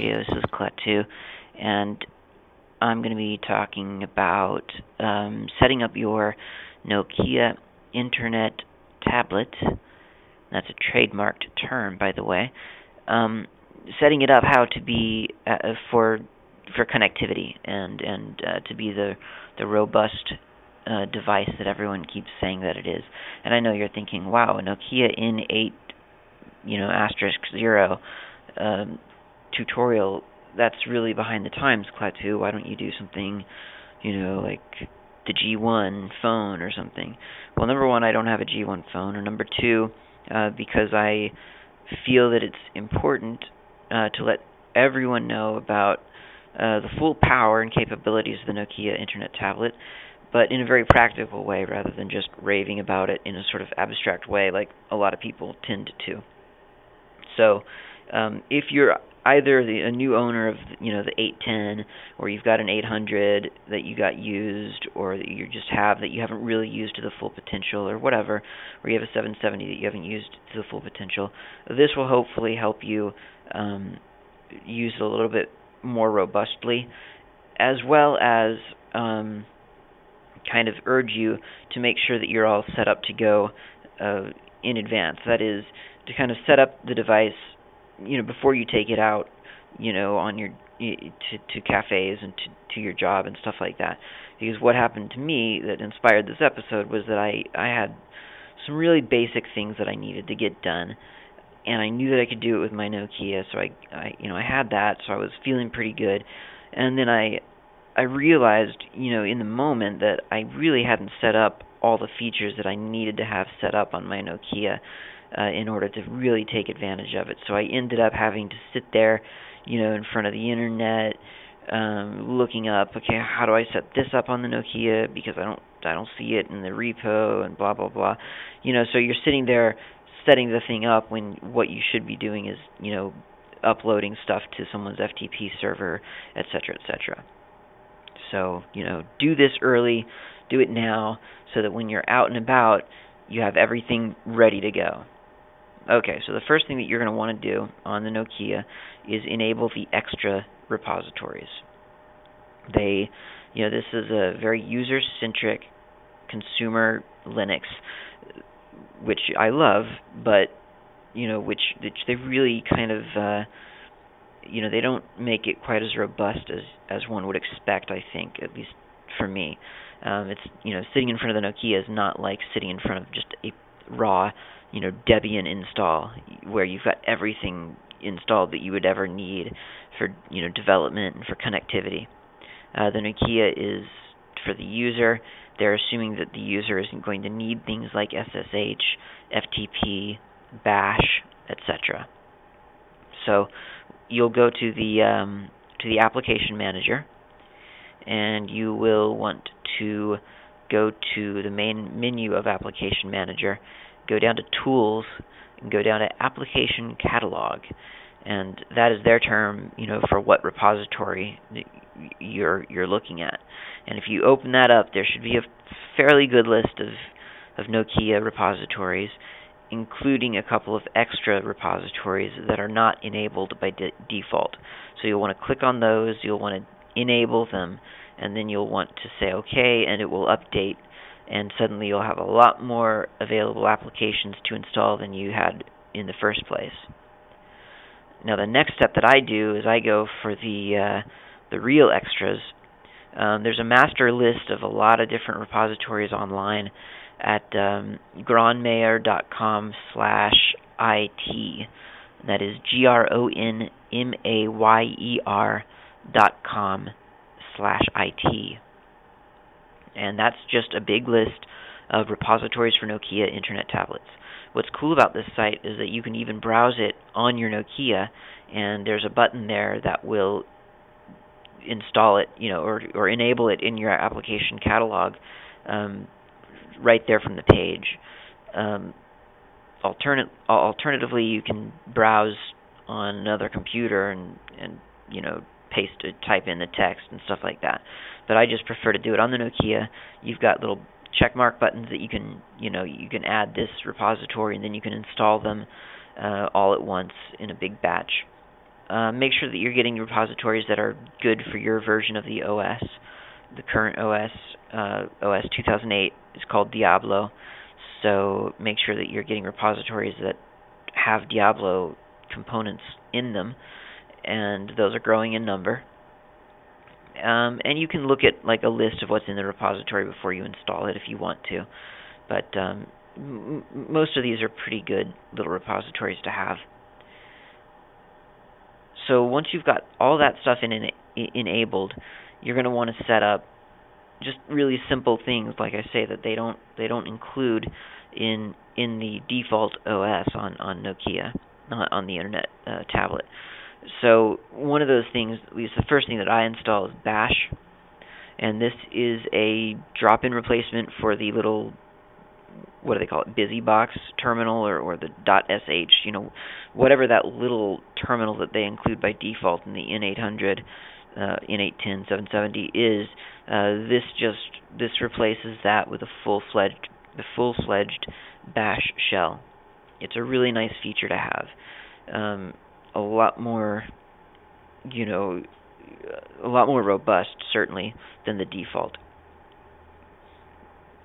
This is Klaatu, and I'm going to be talking about um, setting up your Nokia Internet tablet. That's a trademarked term, by the way. Um, setting it up how to be uh, for for connectivity and and uh, to be the the robust uh, device that everyone keeps saying that it is. And I know you're thinking, wow, a Nokia N8, you know, asterisk zero um, tutorial that's really behind the times, Klaatu. Why don't you do something, you know, like the G1 phone or something? Well, number one, I don't have a G1 phone, or number two, uh, because I feel that it's important uh, to let everyone know about uh, the full power and capabilities of the Nokia Internet tablet, but in a very practical way rather than just raving about it in a sort of abstract way like a lot of people tend to. So, um, if you're either the, a new owner of you know the 810 or you've got an 800 that you got used or that you just have that you haven't really used to the full potential or whatever or you have a 770 that you haven't used to the full potential this will hopefully help you um, use it a little bit more robustly as well as um, kind of urge you to make sure that you're all set up to go uh, in advance. That is to kind of set up the device you know before you take it out you know on your to to cafes and to to your job and stuff like that. Because what happened to me that inspired this episode was that I I had some really basic things that I needed to get done and I knew that I could do it with my Nokia so I I you know I had that so I was feeling pretty good. And then I I realized you know in the moment that I really hadn't set up all the features that I needed to have set up on my Nokia uh, in order to really take advantage of it. So I ended up having to sit there, you know, in front of the internet, um, looking up, okay, how do I set this up on the Nokia because I don't I don't see it in the repo and blah blah blah. You know, so you're sitting there setting the thing up when what you should be doing is, you know, uploading stuff to someone's FTP server, etc., etc. So, you know, do this early, do it now so that when you're out and about, you have everything ready to go. Okay, so the first thing that you're going to want to do on the Nokia is enable the extra repositories. They, you know, this is a very user-centric consumer Linux, which I love, but you know, which, which they really kind of, uh, you know, they don't make it quite as robust as as one would expect. I think, at least for me, um, it's you know, sitting in front of the Nokia is not like sitting in front of just a raw you know Debian install where you've got everything installed that you would ever need for you know development and for connectivity. Uh, the Nokia is for the user. They're assuming that the user isn't going to need things like SSH, FTP, Bash, etc. So you'll go to the um, to the application manager, and you will want to go to the main menu of application manager go down to Tools, and go down to Application Catalog, and that is their term, you know, for what repository you're you're looking at. And if you open that up, there should be a fairly good list of of Nokia repositories, including a couple of extra repositories that are not enabled by de- default. So you'll want to click on those, you'll want to enable them, and then you'll want to say OK, and it will update and suddenly you'll have a lot more available applications to install than you had in the first place. Now the next step that I do is I go for the uh, the real extras. Um, there's a master list of a lot of different repositories online at um, slash it. That is G R O N M A Y E R dot com slash it and that's just a big list of repositories for Nokia Internet tablets. What's cool about this site is that you can even browse it on your Nokia, and there's a button there that will install it, you know, or or enable it in your application catalog um, right there from the page. Um, alternate, alternatively, you can browse on another computer and and you know paste type in the text and stuff like that but I just prefer to do it on the Nokia. You've got little check mark buttons that you can, you know, you can add this repository and then you can install them uh, all at once in a big batch. uh, make sure that you're getting repositories that are good for your version of the OS. The current OS, uh, OS 2008, is called Diablo. So make sure that you're getting repositories that have Diablo components in them, and those are growing in number. Um, and you can look at like a list of what's in the repository before you install it if you want to. But um, m- most of these are pretty good little repositories to have. So once you've got all that stuff in, in enabled, you're going to want to set up just really simple things like I say that they don't they don't include in in the default OS on on Nokia not on the internet uh, tablet. So one of those things, at least the first thing that I install is Bash, and this is a drop-in replacement for the little what do they call it, BusyBox terminal or, or the .sh, you know, whatever that little terminal that they include by default in the N800, uh, N810, 770 is. Uh, this just this replaces that with a full-fledged the full-fledged Bash shell. It's a really nice feature to have. Um, a lot more, you know, a lot more robust certainly than the default.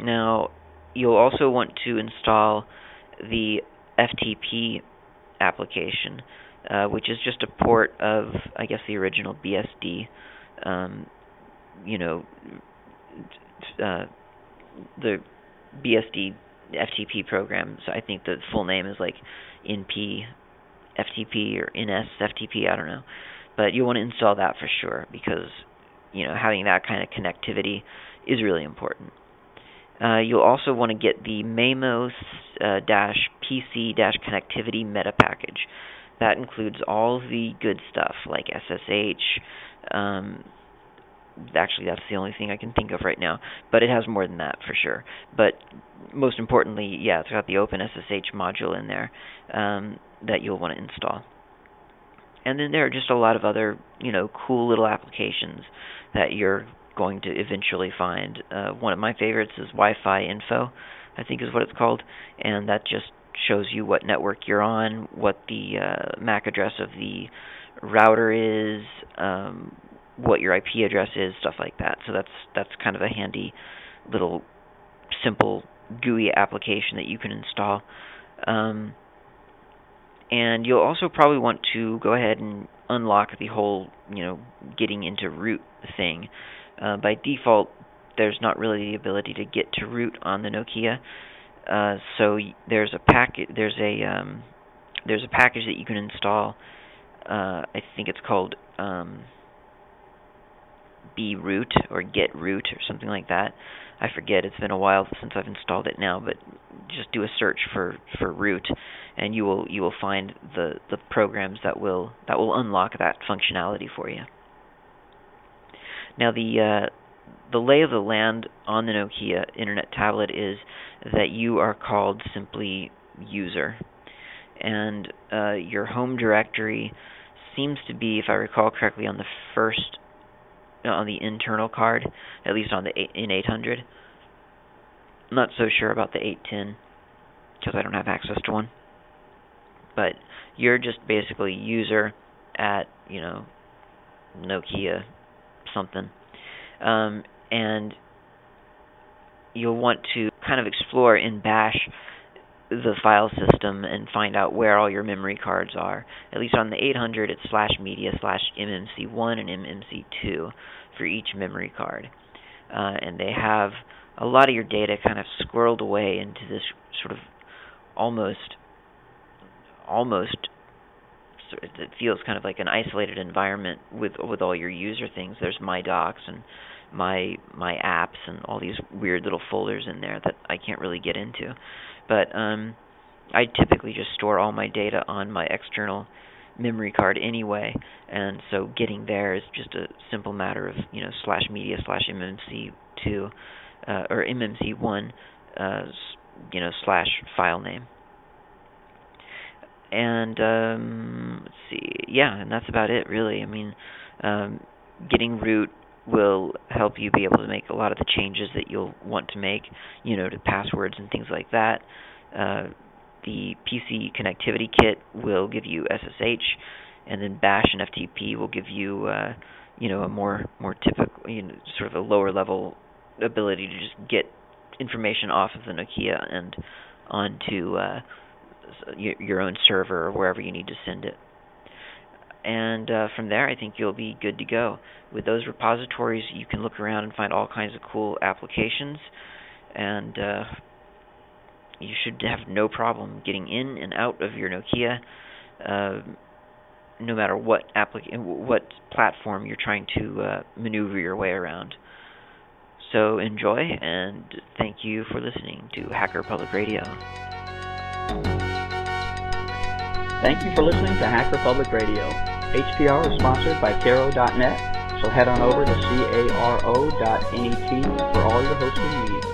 Now, you'll also want to install the FTP application, uh, which is just a port of, I guess, the original BSD. Um, you know, uh, the BSD FTP program. So I think the full name is like NP FTP or NS FTP. I don't know, but you'll want to install that for sure because you know having that kind of connectivity is really important. Uh, you'll also want to get the Maemo uh, dash PC dash connectivity meta package. That includes all the good stuff like SSH. Um, actually, that's the only thing I can think of right now, but it has more than that for sure. But most importantly, yeah, it's got the OpenSSH module in there um, that you'll want to install. And then there are just a lot of other, you know, cool little applications that you're going to eventually find. Uh, one of my favorites is Wi-Fi Info, I think is what it's called, and that just shows you what network you're on, what the uh, MAC address of the router is, um, what your IP address is, stuff like that. So that's that's kind of a handy little simple GUI application that you can install. Um, and you'll also probably want to go ahead and unlock the whole, you know, getting into root thing. Uh, by default, there's not really the ability to get to root on the Nokia. Uh, so there's a packet, there's a um, there's a package that you can install. Uh, I think it's called um, broot or get root or something like that. I forget. It's been a while since I've installed it now, but just do a search for for root, and you will you will find the the programs that will that will unlock that functionality for you. Now the uh, the lay of the land on the Nokia Internet tablet is that you are called simply user, and uh, your home directory seems to be, if I recall correctly, on the first on the internal card, at least on the N800. I'm not so sure about the 810 because I don't have access to one. But you're just basically user at you know Nokia something. Um, and you'll want to kind of explore in Bash the file system and find out where all your memory cards are. At least on the 800, it's slash media slash MMC1 and MMC2 for each memory card. Uh, and they have a lot of your data kind of squirreled away into this sort of almost almost it feels kind of like an isolated environment with with all your user things. There's my docs and my my apps and all these weird little folders in there that I can't really get into. But um I typically just store all my data on my external memory card anyway, and so getting there is just a simple matter of you know slash media slash mmc two uh, or mmc one uh, you know slash file name. And um, let's see, yeah, and that's about it really. I mean, um, getting root will help you be able to make a lot of the changes that you'll want to make, you know, to passwords and things like that. Uh, the PC connectivity kit will give you SSH, and then Bash and FTP will give you uh, you know a more more typical you know sort of a lower level ability to just get information off of the Nokia and onto uh, your own server or wherever you need to send it. And uh, from there, I think you'll be good to go. With those repositories, you can look around and find all kinds of cool applications, and uh, you should have no problem getting in and out of your Nokia, uh, no matter what what platform you're trying to uh, maneuver your way around. So enjoy, and thank you for listening to Hacker Public Radio. Thank you for listening to Hacker Public Radio. HPR is sponsored by Caro.net, so head on over to caro.net for all your hosting needs.